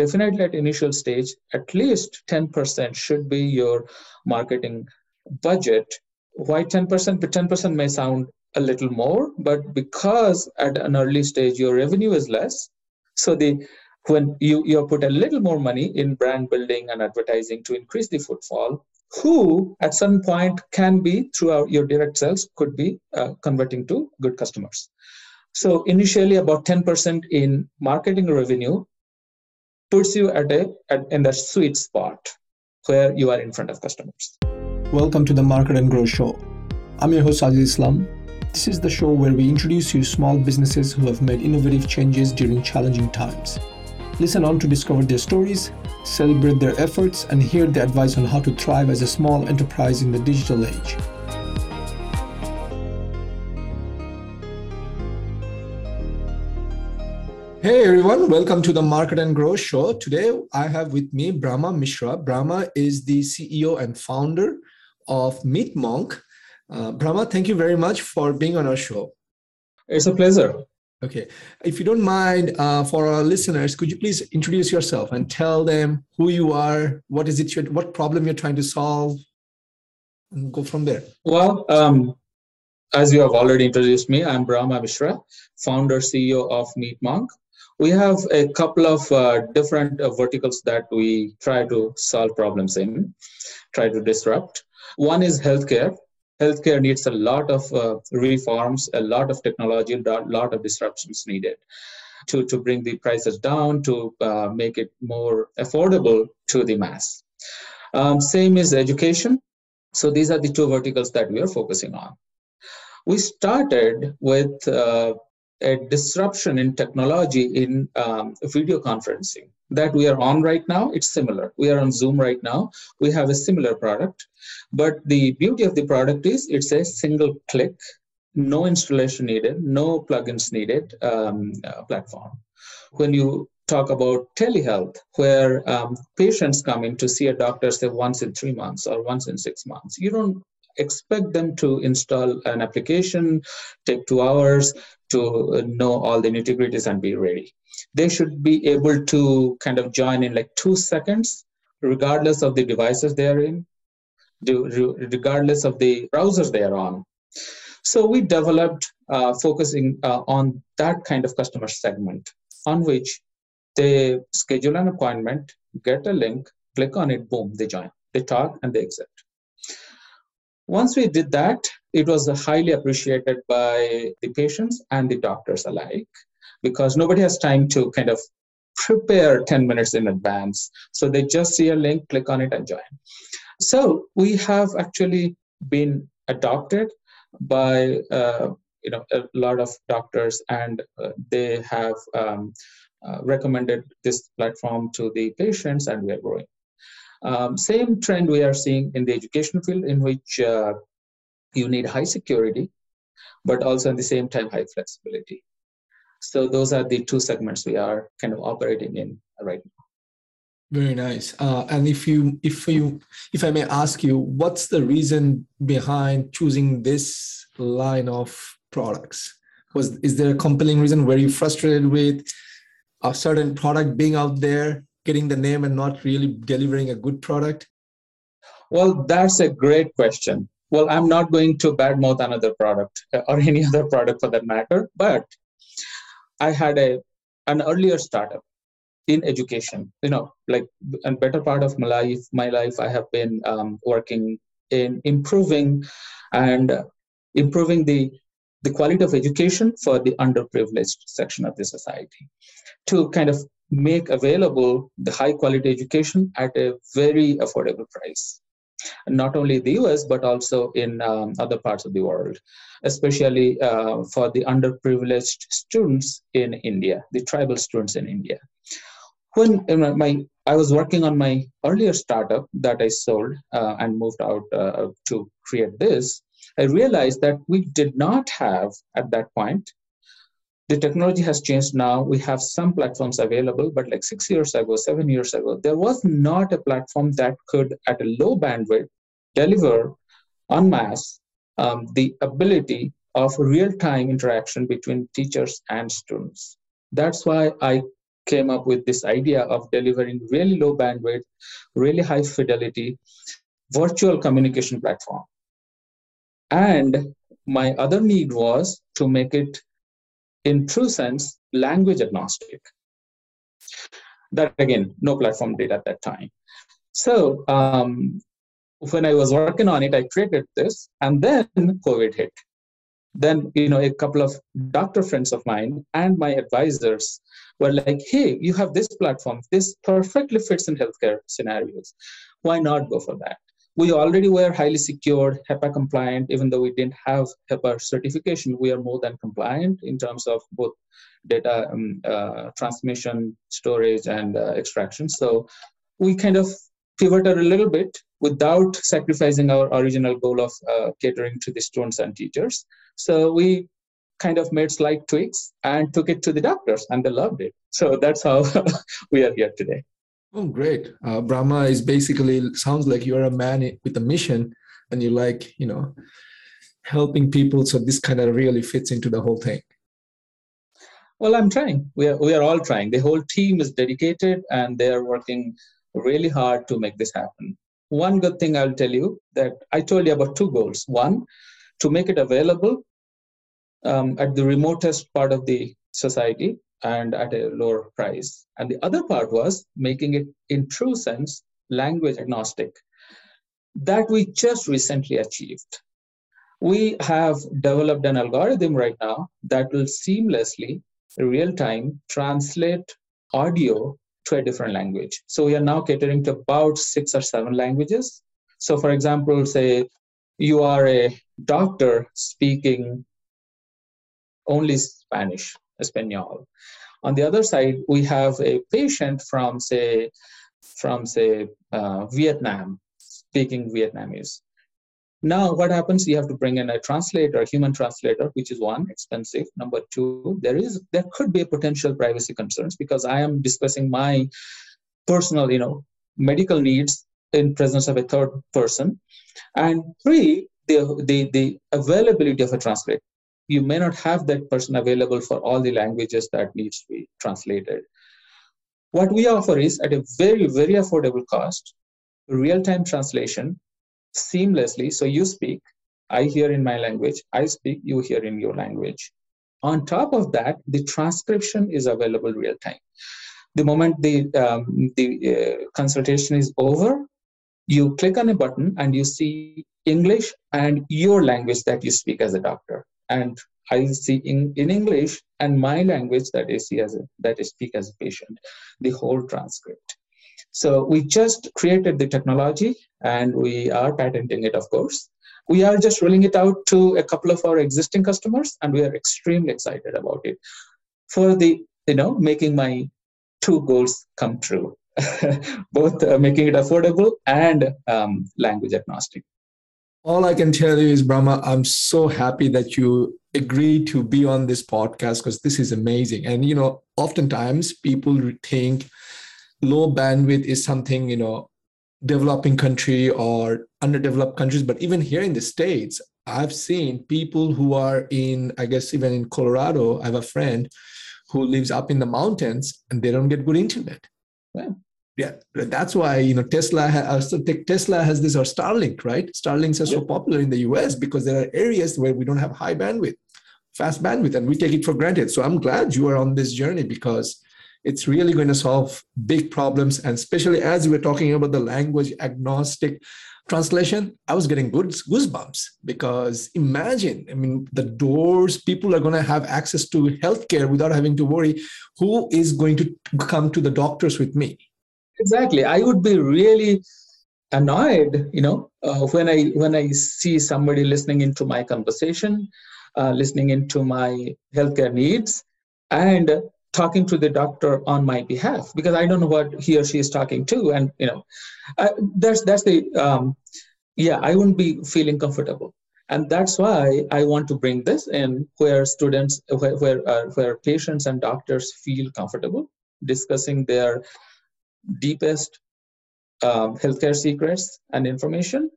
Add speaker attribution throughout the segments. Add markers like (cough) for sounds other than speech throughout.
Speaker 1: definitely at initial stage, at least 10% should be your marketing budget. Why 10%? But 10% may sound a little more, but because at an early stage your revenue is less, so the when you, you put a little more money in brand building and advertising to increase the footfall, who at some point can be throughout your direct sales could be uh, converting to good customers. So initially about 10% in marketing revenue puts you at a at, in the sweet spot where you are in front of customers.
Speaker 2: Welcome to the Market and Grow Show. I'm your host Aziz Islam. This is the show where we introduce you small businesses who have made innovative changes during challenging times. Listen on to discover their stories, celebrate their efforts, and hear their advice on how to thrive as a small enterprise in the digital age. Hey everyone, welcome to the Market and Grow Show. Today I have with me Brahma Mishra. Brahma is the CEO and founder of MeetMonk. Uh, Brahma, thank you very much for being on our show.
Speaker 1: It's a pleasure.
Speaker 2: Okay. If you don't mind, uh, for our listeners, could you please introduce yourself and tell them who you are, what is it, what problem you're trying to solve, and go from there?
Speaker 1: Well, um, as you have already introduced me, I'm Brahma Mishra, founder, CEO of MeetMonk. We have a couple of uh, different uh, verticals that we try to solve problems in, try to disrupt. One is healthcare healthcare needs a lot of uh, reforms, a lot of technology, a lot of disruptions needed to, to bring the prices down, to uh, make it more affordable to the mass. Um, same is education. So these are the two verticals that we are focusing on. We started with uh, a disruption in technology in um, video conferencing that we are on right now, it's similar. We are on Zoom right now. We have a similar product. But the beauty of the product is it's a single click, no installation needed, no plugins needed um, uh, platform. When you talk about telehealth, where um, patients come in to see a doctor, say once in three months or once in six months, you don't expect them to install an application, take two hours to know all the nitty gritties and be ready they should be able to kind of join in like two seconds, regardless of the devices they are in, regardless of the browsers they are on. So we developed uh, focusing uh, on that kind of customer segment on which they schedule an appointment, get a link, click on it, boom, they join. They talk and they exit. Once we did that, it was highly appreciated by the patients and the doctors alike because nobody has time to kind of prepare 10 minutes in advance. So they just see a link, click on it, and join. So we have actually been adopted by uh, you know a lot of doctors, and uh, they have um, uh, recommended this platform to the patients, and we are growing. Um, same trend we are seeing in the education field, in which uh, you need high security, but also at the same time high flexibility. So those are the two segments we are kind of operating in right now.
Speaker 2: Very nice. Uh, and if you, if you, if I may ask you, what's the reason behind choosing this line of products? Was is there a compelling reason? Were you frustrated with a certain product being out there, getting the name, and not really delivering a good product?
Speaker 1: Well, that's a great question. Well, I'm not going to badmouth another product or (laughs) any other product for that matter, but I had a an earlier startup in education. You know, like a better part of my life, my life, I have been um, working in improving and uh, improving the the quality of education for the underprivileged section of the society to kind of make available the high quality education at a very affordable price not only in the US, but also in um, other parts of the world, especially uh, for the underprivileged students in India, the tribal students in India. When my I was working on my earlier startup that I sold uh, and moved out uh, to create this, I realized that we did not have at that point the technology has changed now. We have some platforms available, but like six years ago, seven years ago, there was not a platform that could, at a low bandwidth, deliver en masse um, the ability of real time interaction between teachers and students. That's why I came up with this idea of delivering really low bandwidth, really high fidelity virtual communication platform. And my other need was to make it, in true sense, language agnostic. That again, no platform did at that time. So um, when I was working on it, I created this, and then COVID hit. Then you know a couple of doctor friends of mine and my advisors were like, "Hey, you have this platform. This perfectly fits in healthcare scenarios. Why not go for that?" We already were highly secured, HIPAA compliant, even though we didn't have HIPAA certification, we are more than compliant in terms of both data um, uh, transmission, storage, and uh, extraction. So we kind of pivoted a little bit without sacrificing our original goal of uh, catering to the students and teachers. So we kind of made slight tweaks and took it to the doctors, and they loved it. So that's how (laughs) we are here today.
Speaker 2: Oh, great. Uh, Brahma is basically sounds like you're a man with a mission and you like, you know, helping people. So this kind of really fits into the whole thing.
Speaker 1: Well, I'm trying. We are, we are all trying. The whole team is dedicated and they are working really hard to make this happen. One good thing I'll tell you that I told you about two goals. One, to make it available um, at the remotest part of the society and at a lower price. And the other part was making it, in true sense, language agnostic. That we just recently achieved. We have developed an algorithm right now that will seamlessly, real time, translate audio to a different language. So we are now catering to about six or seven languages. So, for example, say you are a doctor speaking only Spanish Espanol. On the other side, we have a patient from say, from say uh, Vietnam, speaking Vietnamese. Now, what happens? You have to bring in a translator, a human translator, which is one expensive. Number two, there is there could be potential privacy concerns because I am discussing my personal, you know, medical needs in presence of a third person. And three, the the, the availability of a translator you may not have that person available for all the languages that needs to be translated. What we offer is at a very, very affordable cost, real-time translation seamlessly. So you speak, I hear in my language, I speak, you hear in your language. On top of that, the transcription is available real time. The moment the, um, the uh, consultation is over, you click on a button and you see English and your language that you speak as a doctor and I see in, in English and my language that I see as a, that I speak as a patient, the whole transcript. So we just created the technology and we are patenting it, of course. We are just rolling it out to a couple of our existing customers and we are extremely excited about it for the, you know, making my two goals come true, (laughs) both uh, making it affordable and um, language agnostic.
Speaker 2: All I can tell you is, Brahma, I'm so happy that you agreed to be on this podcast because this is amazing. And, you know, oftentimes people think low bandwidth is something, you know, developing country or underdeveloped countries. But even here in the States, I've seen people who are in, I guess, even in Colorado, I have a friend who lives up in the mountains and they don't get good internet. Yeah that's why you know tesla has, uh, tesla has this or starlink right? Starlinks are so popular in the us because there are areas where we don't have high bandwidth fast bandwidth and we take it for granted. So i'm glad you are on this journey because it's really going to solve big problems. And especially as we we're talking about the language agnostic translation i was getting good goosebumps because imagine i mean the doors people are going to have access to healthcare without having to worry who is going to come to the doctors with me
Speaker 1: exactly. I would be really annoyed you know uh, when i when i see somebody listening into my conversation uh, listening into my healthcare needs and talking to the doctor on my behalf because i don't know what he or she is talking to and you know uh, that's that's the um, yeah i wouldn't be feeling comfortable. And that's why i want to bring this in where students where where, uh, where patients and doctors feel comfortable discussing their deepest um, healthcare secrets and information.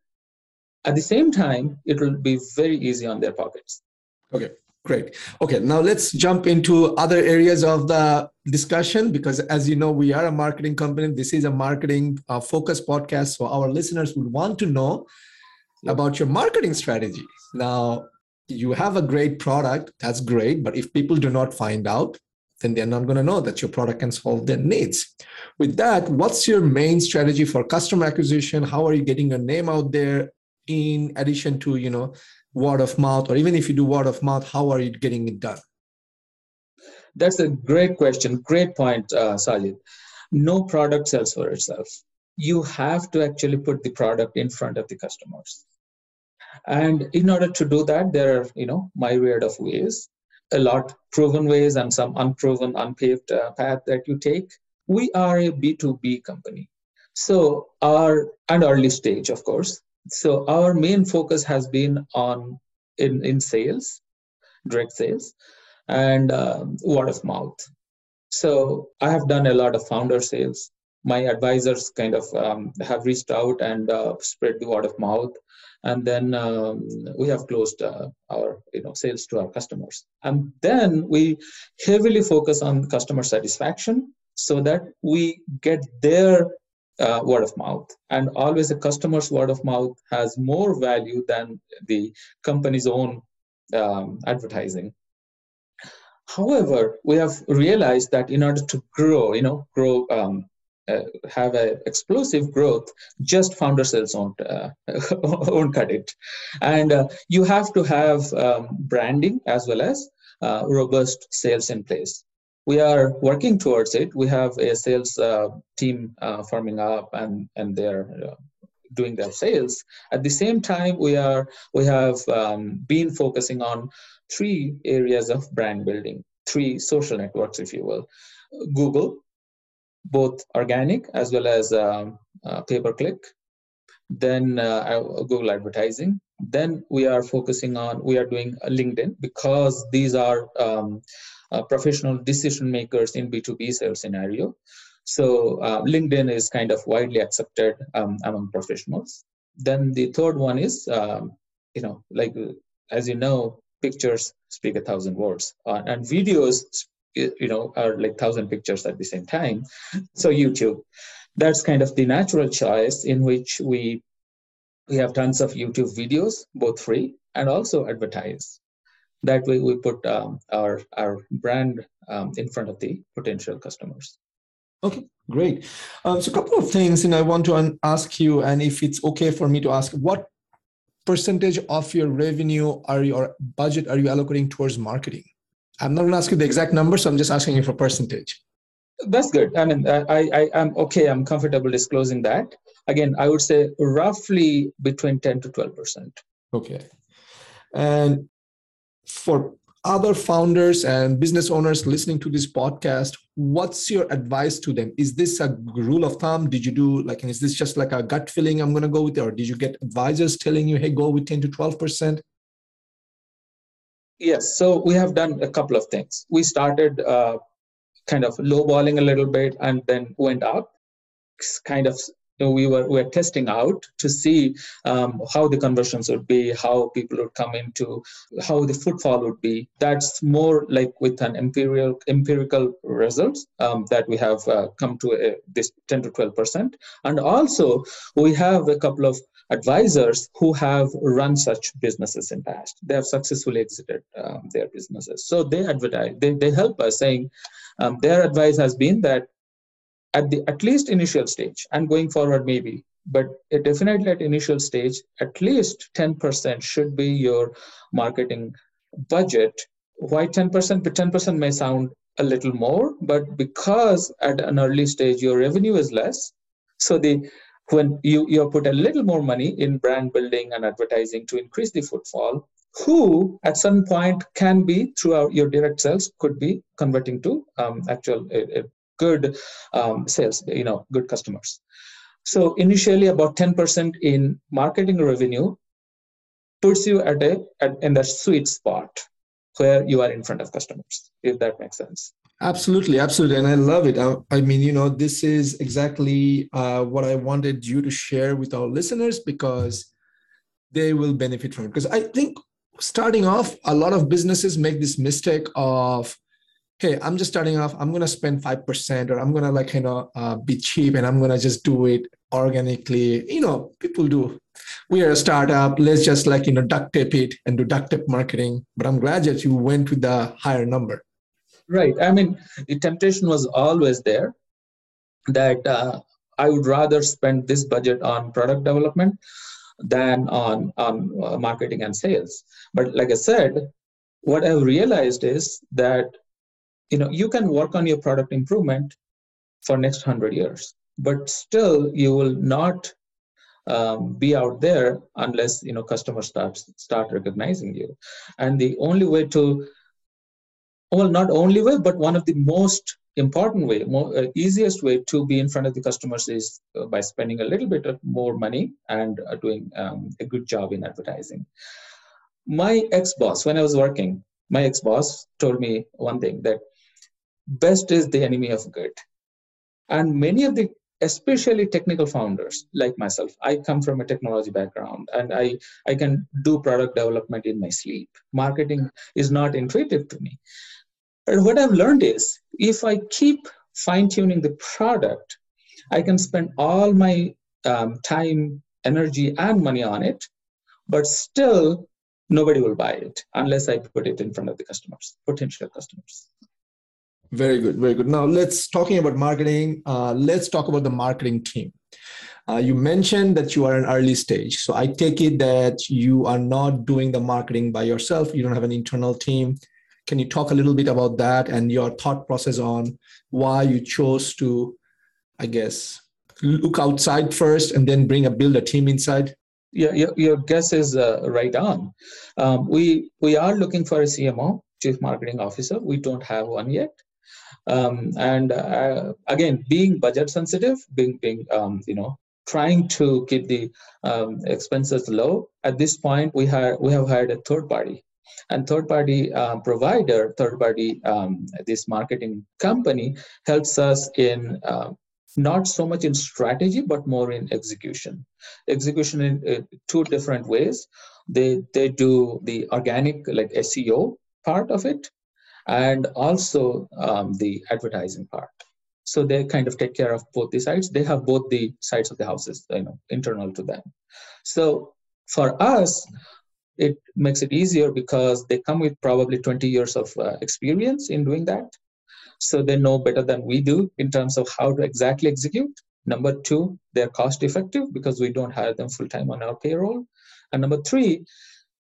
Speaker 1: At the same time, it will be very easy on their pockets.
Speaker 2: Okay. Great. Okay, now let's jump into other areas of the discussion because, as you know, we are a marketing company. This is a marketing uh, focused podcast. So, our listeners would want to know about your marketing strategy. Now, you have a great product, that's great. But if people do not find out, then they're not going to know that your product can solve their needs. With that, what's your main strategy for customer acquisition? How are you getting your name out there? In addition to, you know, word of mouth, or even if you do word of mouth, how are you getting it done?
Speaker 1: That's a great question. Great point, uh, Sajid. No product sells for itself. You have to actually put the product in front of the customers. And in order to do that, there are, you know, myriad of ways, a lot proven ways and some unproven, unpaved uh, path that you take. We are a B2B company. So our, and early stage, of course. So our main focus has been on in, in sales, direct sales, and uh, word of mouth. So I have done a lot of founder sales. My advisors kind of um, have reached out and uh, spread the word of mouth. And then um, we have closed uh, our you know sales to our customers. And then we heavily focus on customer satisfaction so that we get their uh, word of mouth. And always a customer's word of mouth has more value than the company's own um, advertising. However we have realized that in order to grow you know grow um, have a explosive growth, just founder sales won't, uh, (laughs) won't cut it. And uh, you have to have um, branding as well as uh, robust sales in place. We are working towards it. We have a sales uh, team uh, forming up and, and they're doing their sales. At the same time, we are we have um, been focusing on three areas of brand building, three social networks, if you will. Google, both organic as well as um, uh, pay per click. Then uh, Google advertising. Then we are focusing on we are doing LinkedIn because these are um, uh, professional decision makers in B2B sales scenario. So uh, LinkedIn is kind of widely accepted um, among professionals. Then the third one is, um, you know, like as you know, pictures speak a thousand words, uh, and videos you know are like thousand pictures at the same time. So youtube that's kind of the natural choice in which we we have tons of youtube videos both free and also advertise that way we put um, our our brand um, in front of the potential customers.
Speaker 2: Okay great. Um, so a couple of things and i want to ask you and if it's okay for me to ask what percentage of your revenue are your budget are you allocating towards marketing I'm not going to ask you the exact number, so I'm just asking you for percentage.
Speaker 1: That's good. I mean, uh, I, I, I'm okay. I'm comfortable disclosing that. Again, I would say roughly between 10 to 12 percent.
Speaker 2: Okay. And for other founders and business owners listening to this podcast, what's your advice to them? Is this a rule of thumb? Did you do like, is this just like a gut feeling I'm going to go with it? Or did you get advisors telling you, hey, go with 10 to 12%?
Speaker 1: Yes, so we have done a couple of things. We started uh, kind of lowballing a little bit and then went up, kind of we were we were testing out to see um, how the conversions would be, how people would come into, how the footfall would be. That's more like with an empirical empirical results um, that we have uh, come to a, this 10 to 12 percent, and also we have a couple of advisors who have run such businesses in past. They have successfully exited um, their businesses, so they advertise. They they help us saying. Um, their advice has been that at the at least initial stage and going forward maybe but definitely at initial stage at least 10% should be your marketing budget. Why 10% but 10% may sound a little more but because at an early stage your revenue is less. So the when you you put a little more money in brand building and advertising to increase the footfall who at some point can be throughout your direct sales could be converting to um, actual uh, good um, sales, you know, good customers. So initially, about 10% in marketing revenue puts you at a at, in the sweet spot where you are in front of customers. If that makes sense.
Speaker 2: Absolutely, absolutely, and I love it. I, I mean, you know, this is exactly uh, what I wanted you to share with our listeners because they will benefit from it. Because I think starting off, a lot of businesses make this mistake of, hey, I'm just starting off. I'm gonna spend five percent, or I'm gonna like you know uh, be cheap, and I'm gonna just do it organically. You know, people do. We are a startup. Let's just like you know duct tape it and do duct tape marketing. But I'm glad that you went with the higher number.
Speaker 1: Right. I mean, the temptation was always there that uh, I would rather spend this budget on product development than on on uh, marketing and sales. But like I said, what I've realized is that you know you can work on your product improvement for next hundred years, but still you will not um, be out there unless you know customers start start recognizing you. And the only way to well, not only way, but one of the most important way, more uh, easiest way to be in front of the customers is uh, by spending a little bit of more money and uh, doing um, a good job in advertising. My ex-boss, when I was working, my ex-boss told me one thing that best is the enemy of good. And many of the especially technical founders like myself i come from a technology background and i i can do product development in my sleep marketing is not intuitive to me but what I've learned is if I keep fine tuning the product, I can spend all my um, time, energy, and money on it, but still nobody will buy it unless I put it in front of the customers, potential customers.
Speaker 2: Very good, very good. Now let's talking about marketing. Uh, let's talk about the marketing team. Uh, you mentioned that you are an early stage, so I take it that you are not doing the marketing by yourself. You don't have an internal team. Can you talk a little bit about that and your thought process on why you chose to, I guess, look outside first and then bring a build a team inside?
Speaker 1: Yeah, your, your guess is uh, right on. Um, we we are looking for a CMO, Chief Marketing Officer. We don't have one yet. Um, and uh, again, being budget sensitive, being being um, you know trying to keep the um, expenses low. At this point, we have we have hired a third party and third party uh, provider third party um, this marketing company helps us in uh, not so much in strategy but more in execution execution in uh, two different ways they they do the organic like seo part of it and also um, the advertising part. So they kind of take care of both the sides. They have both the sides of the houses you know internal to them. So for us it makes it easier because they come with probably 20 years of uh, experience in doing that. So they know better than we do in terms of how to exactly execute. Number two they're cost effective because we don't hire them full time on our payroll. And number three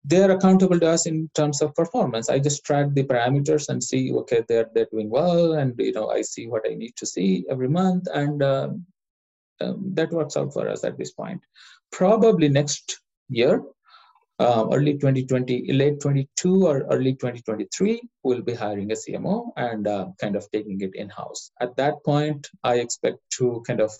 Speaker 1: they're accountable to us in terms of performance i just track the parameters and see okay they're they're doing well and you know i see what i need to see every month and um, um, that works out for us at this point probably next year uh, early 2020, late 22 or early 2023, we'll be hiring a CMO and uh, kind of taking it in house. At that point, I expect to kind of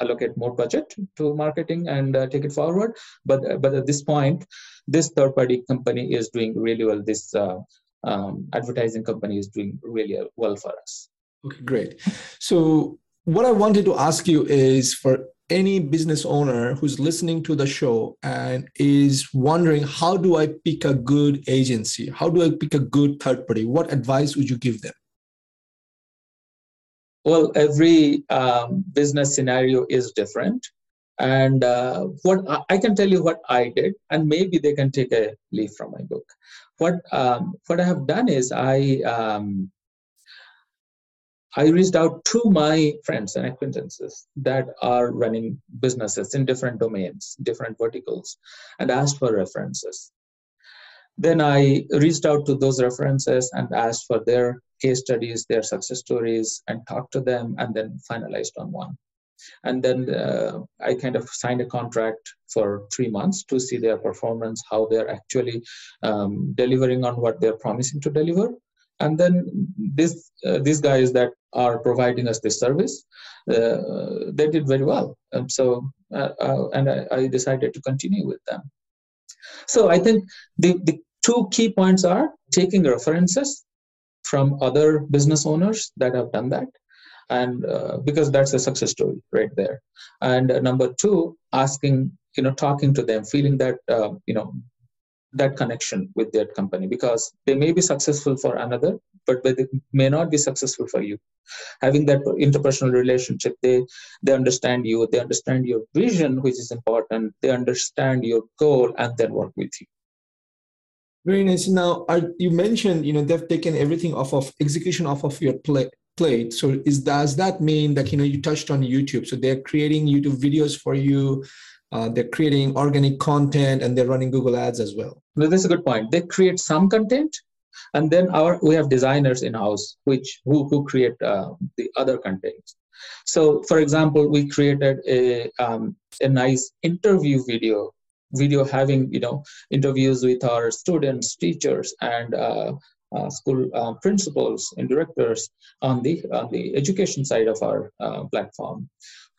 Speaker 1: allocate more budget to marketing and uh, take it forward. But uh, but at this point, this third party company is doing really well. This uh, um, advertising company is doing really well for us.
Speaker 2: Okay, great. So what I wanted to ask you is for any business owner who's listening to the show and is wondering how do I pick a good agency? How do I pick a good third party? What advice would you give them?
Speaker 1: Well, every um, business scenario is different. And uh, what I can tell you what I did, and maybe they can take a leaf from my book. What um, what I have done is I um, I reached out to my friends and acquaintances that are running businesses in different domains, different verticals, and asked for references. Then I reached out to those references and asked for their case studies, their success stories, and talked to them, and then finalized on one. And then uh, I kind of signed a contract for three months to see their performance, how they're actually um, delivering on what they're promising to deliver, and then this uh, these guys that are providing us this service uh, they did very well. And so uh, uh, and I, I, decided to continue with them. So i think the, the two key points are taking references from other business owners that have done that and uh, because that's a success story right there. And uh, number two asking you know talking to them feeling that you know that connection with that company. Because they may be successful for another but they may not be successful for you. Having that interpersonal relationship they they understand you they understand your vision which is important they understand your goal and then work with you.
Speaker 2: Very nice. Now are, you mentioned you know they've taken everything off of execution off of your plate plate so is does that mean that you know you touched on youtube? So they're creating youtube videos for you uh, they're creating organic content and they're running google ads as well.
Speaker 1: Well that's a good point. They create some content and then our we have designers in house which who, who create uh, the other contents so for example we created a um, a nice interview video video having you know interviews with our students teachers and uh, uh, school uh, principals and directors on the on the education side of our uh, platform.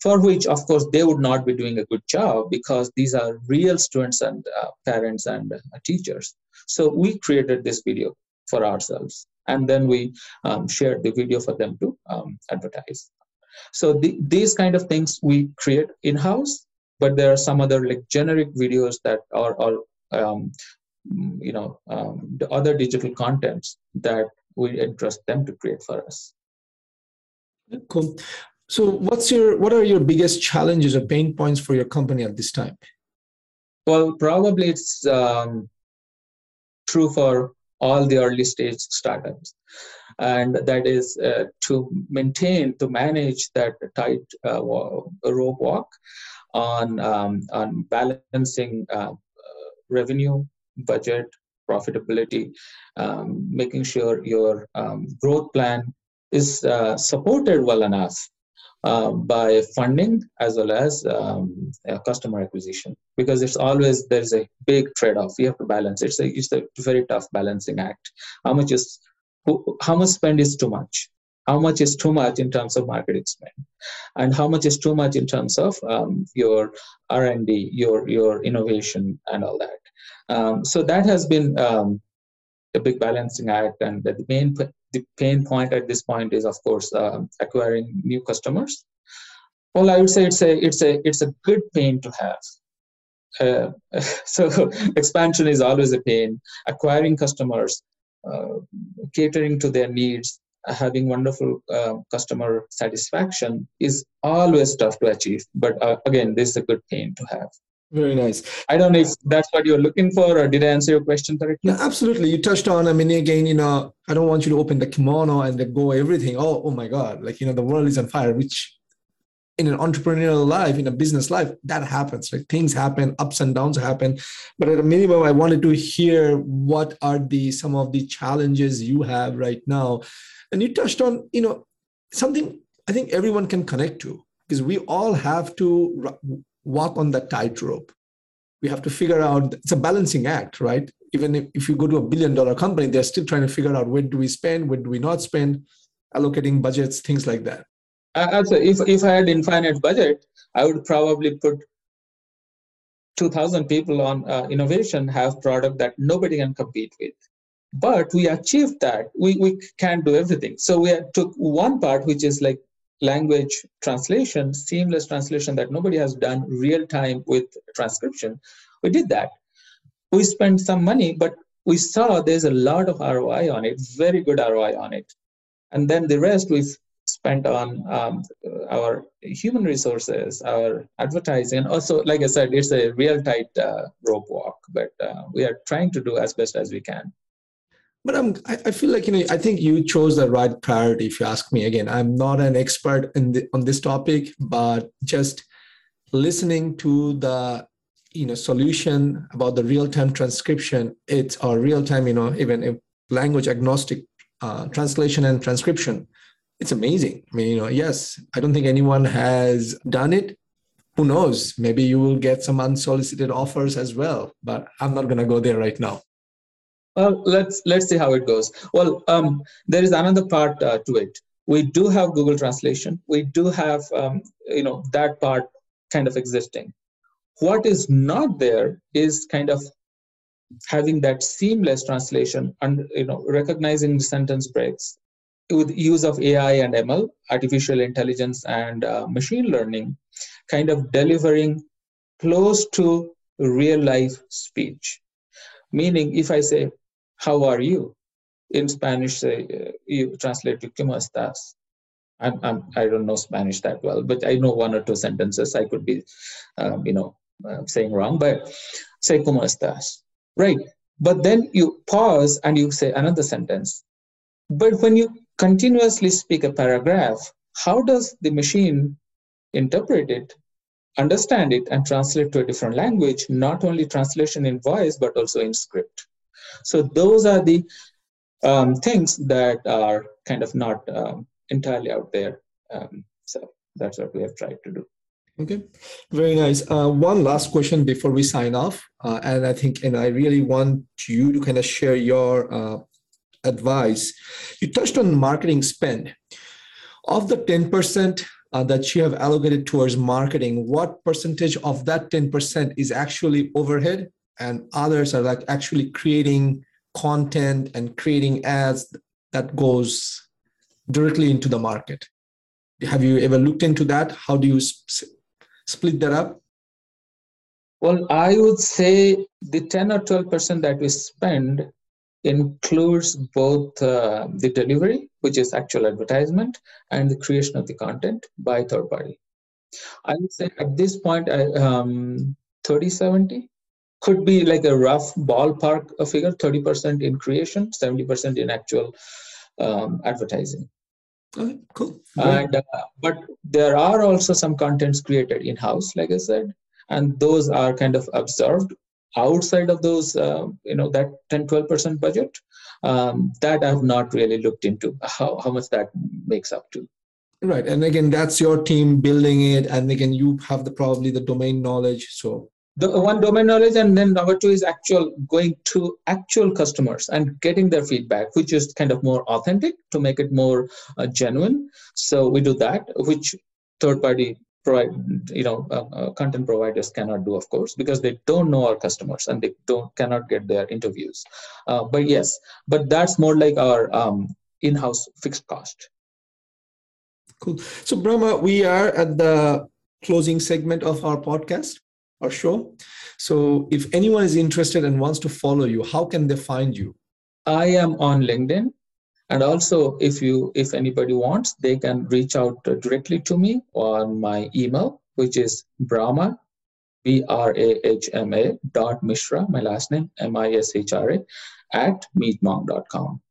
Speaker 1: For which of course they would not be doing a good job because these are real students and uh, parents and uh, teachers. So we created this video for ourselves and then we um, shared the video for them to um, advertise. So the, these kind of things we create in-house but there are some other like generic videos that are, are um, you know um, the other digital contents that we entrust them to create for us.
Speaker 2: Cool. So what's your what are your biggest challenges or pain points for your company at this time?
Speaker 1: Well probably it's um, true for all the early stage startups. And that is uh, to maintain to manage that tight uh, rope walk on um, on balancing uh, revenue budget, profitability, um, making sure your um, growth plan is uh, supported well enough uh, by funding as well as um, uh, customer acquisition. Because it's always there's a big trade-off. You have to balance. It's a, it's a very tough balancing act. How much is how much spend is too much how much is too much in terms of marketing spend and how much is too much in terms of um, your r&d your your innovation and all that um, so that has been um, a big balancing act, and the main the pain point at this point is, of course, uh, acquiring new customers. Well, I would say it's a it's a it's a good pain to have. Uh, (laughs) so expansion is always a pain. Acquiring customers, uh, catering to their needs, having wonderful uh, customer satisfaction is always tough to achieve. But uh, again, this is a good pain to have.
Speaker 2: Very nice.
Speaker 1: I don't know if that's what you're looking for, or did I answer your question correctly?
Speaker 2: No, absolutely. You touched on. I mean, again, you know, I don't want you to open the kimono and then go everything. Oh, oh my God! Like you know, the world is on fire. Which, in an entrepreneurial life, in a business life, that happens. Like things happen, ups and downs happen. But at a minimum, I wanted to hear what are the some of the challenges you have right now, and you touched on, you know, something I think everyone can connect to because we all have to walk on that tightrope. We have to figure out it's a balancing act, right? Even if, if you go to a billion dollar company, they're still trying to figure out where do we spend, where do we not spend, allocating budgets, things like that.
Speaker 1: Also, if, if I had infinite budget, I would probably put 2000 people on uh, innovation have product that nobody can compete with but we achieved that we, we can't do everything so we took one part which is like language translation, seamless translation that nobody has done real time with transcription. We did that. We spent some money, but we saw there's a lot of ROI on it, very good ROI on it. And then the rest we've spent on um, our human resources, our advertising. Also, like I said, it's a real tight uh, rope walk, but uh, we are trying to do as best as we can
Speaker 2: but I'm, I feel like you know I think you chose the right priority. If you ask me again, I'm not an expert in the, on this topic, but just listening to the you know solution about the real-time transcription, it's or real-time you know even language agnostic uh, translation and transcription. It's amazing. I mean, you know, yes, I don't think anyone has done it. Who knows? Maybe you will get some unsolicited offers as well, but I'm not going to go there right now.
Speaker 1: Well, let's let's see how it goes. Well, um, there is another part uh, to it. We do have Google Translation. We do have um, you know that part kind of existing. What is not there is kind of having that seamless translation and you know recognizing sentence breaks with use of AI and ML, artificial intelligence and uh, machine learning, kind of delivering close to real life speech Meaning, if I say, How are you? In Spanish, say, uh, you translate to ¿Cómo estás? I'm, I'm, I don't know Spanish that well, but I know one or two sentences. I could be, um, you know, uh, saying wrong, but say ¿Cómo estás? Right. But then you pause and you say another sentence. But when you continuously speak a paragraph, how does the machine interpret it, understand it, and translate to a different language? Not only translation in voice, but also in script. So those are the um, things that are kind of not um, entirely out there. Um, so that's what we have tried to do.
Speaker 2: Okay, very nice. Uh, one last question before we sign off, uh, and I think, and I really want you to kind of share your uh, advice. You touched on marketing spend. Of the ten percent uh, that you have allocated towards marketing, what percentage of that ten percent is actually overhead, and others are like actually creating content and creating ads that goes directly into the market? Have you ever looked into that? How do you split that up?
Speaker 1: Well, I would say the 10 or 12% that we spend includes both uh, the delivery, which is actual advertisement, and the creation of the content by third party. I would say at this point, um, 30 70 could be like a rough ballpark figure 30% in creation, 70% in actual um, advertising.
Speaker 2: Okay, cool.
Speaker 1: And uh, but there are also some contents created in house, like I said, and those are kind of observed outside of those, uh, you know, that 10 12% budget. Um, that I've not really looked into how, how much that makes up to.
Speaker 2: Right, and again, that's your team building it, and again, you have the probably the domain knowledge. So
Speaker 1: the one domain knowledge and then number two is actual going to actual customers and getting their feedback which is kind of more authentic to make it more uh, genuine. So we do that which third party provide you know uh, uh, content providers cannot do of course because they don't know our customers and they don't cannot get their interviews. Uh, but yes but that's more like our um, in-house fixed cost.
Speaker 2: Cool. So brahma we are at the closing segment of our podcast or show. So if anyone is interested and wants to follow you, how can they find you?
Speaker 1: I am on LinkedIn. And also, if you, if anybody wants, they can reach out directly to me on my email, which is Brahma, B-R-A-H-M-A dot Mishra, my last name, M-I-S-H-R-A, at meetmonk.com.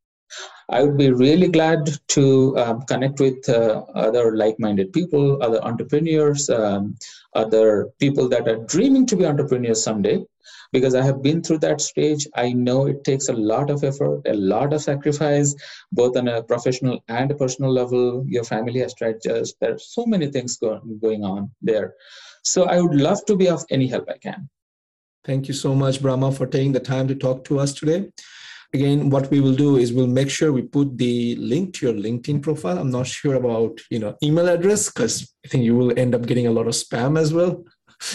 Speaker 1: I would be really glad to um, connect with uh, other like-minded people, other entrepreneurs, um, other people that are dreaming to be entrepreneurs someday. Because I have been through that stage, I know it takes a lot of effort, a lot of sacrifice, both on a professional and a personal level. Your family has to adjust. There are so many things go- going on there. So I would love to be of any help I can.
Speaker 2: Thank you so much, Brahma, for taking the time to talk to us today again what we will do is we'll make sure we put the link to your linkedin profile. I'm not sure about you know email address because i think you will end up getting a lot of spam as well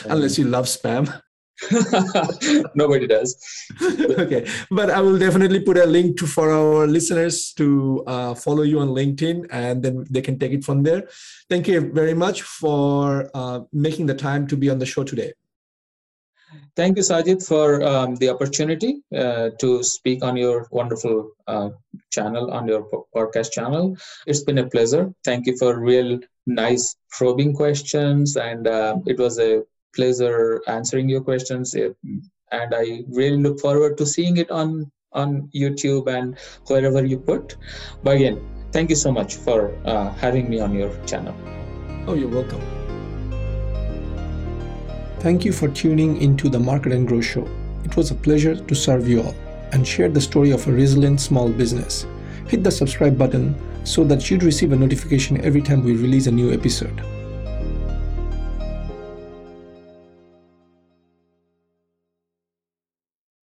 Speaker 2: unless you love spam. (laughs)
Speaker 1: Nobody does.
Speaker 2: Okay but i will definitely put a link to for our listeners to uh, follow you on linkedin and then they can take it from there. Thank you very much for uh, making the time to be on the show today
Speaker 1: Thank you, Sajid, for um, the opportunity uh, to speak on your wonderful uh, channel, on your podcast channel. It's been a pleasure. Thank you for real nice probing questions, and uh, it was a pleasure answering your questions. And I really look forward to seeing it on on YouTube and wherever you put. But again, thank you so much for uh, having me on your channel.
Speaker 2: Oh, you're welcome. Thank you for tuning into the Market and Grow Show. It was a pleasure to serve you all and share the story of a resilient small business. Hit the subscribe button so that you'd receive a notification every time we release a new episode.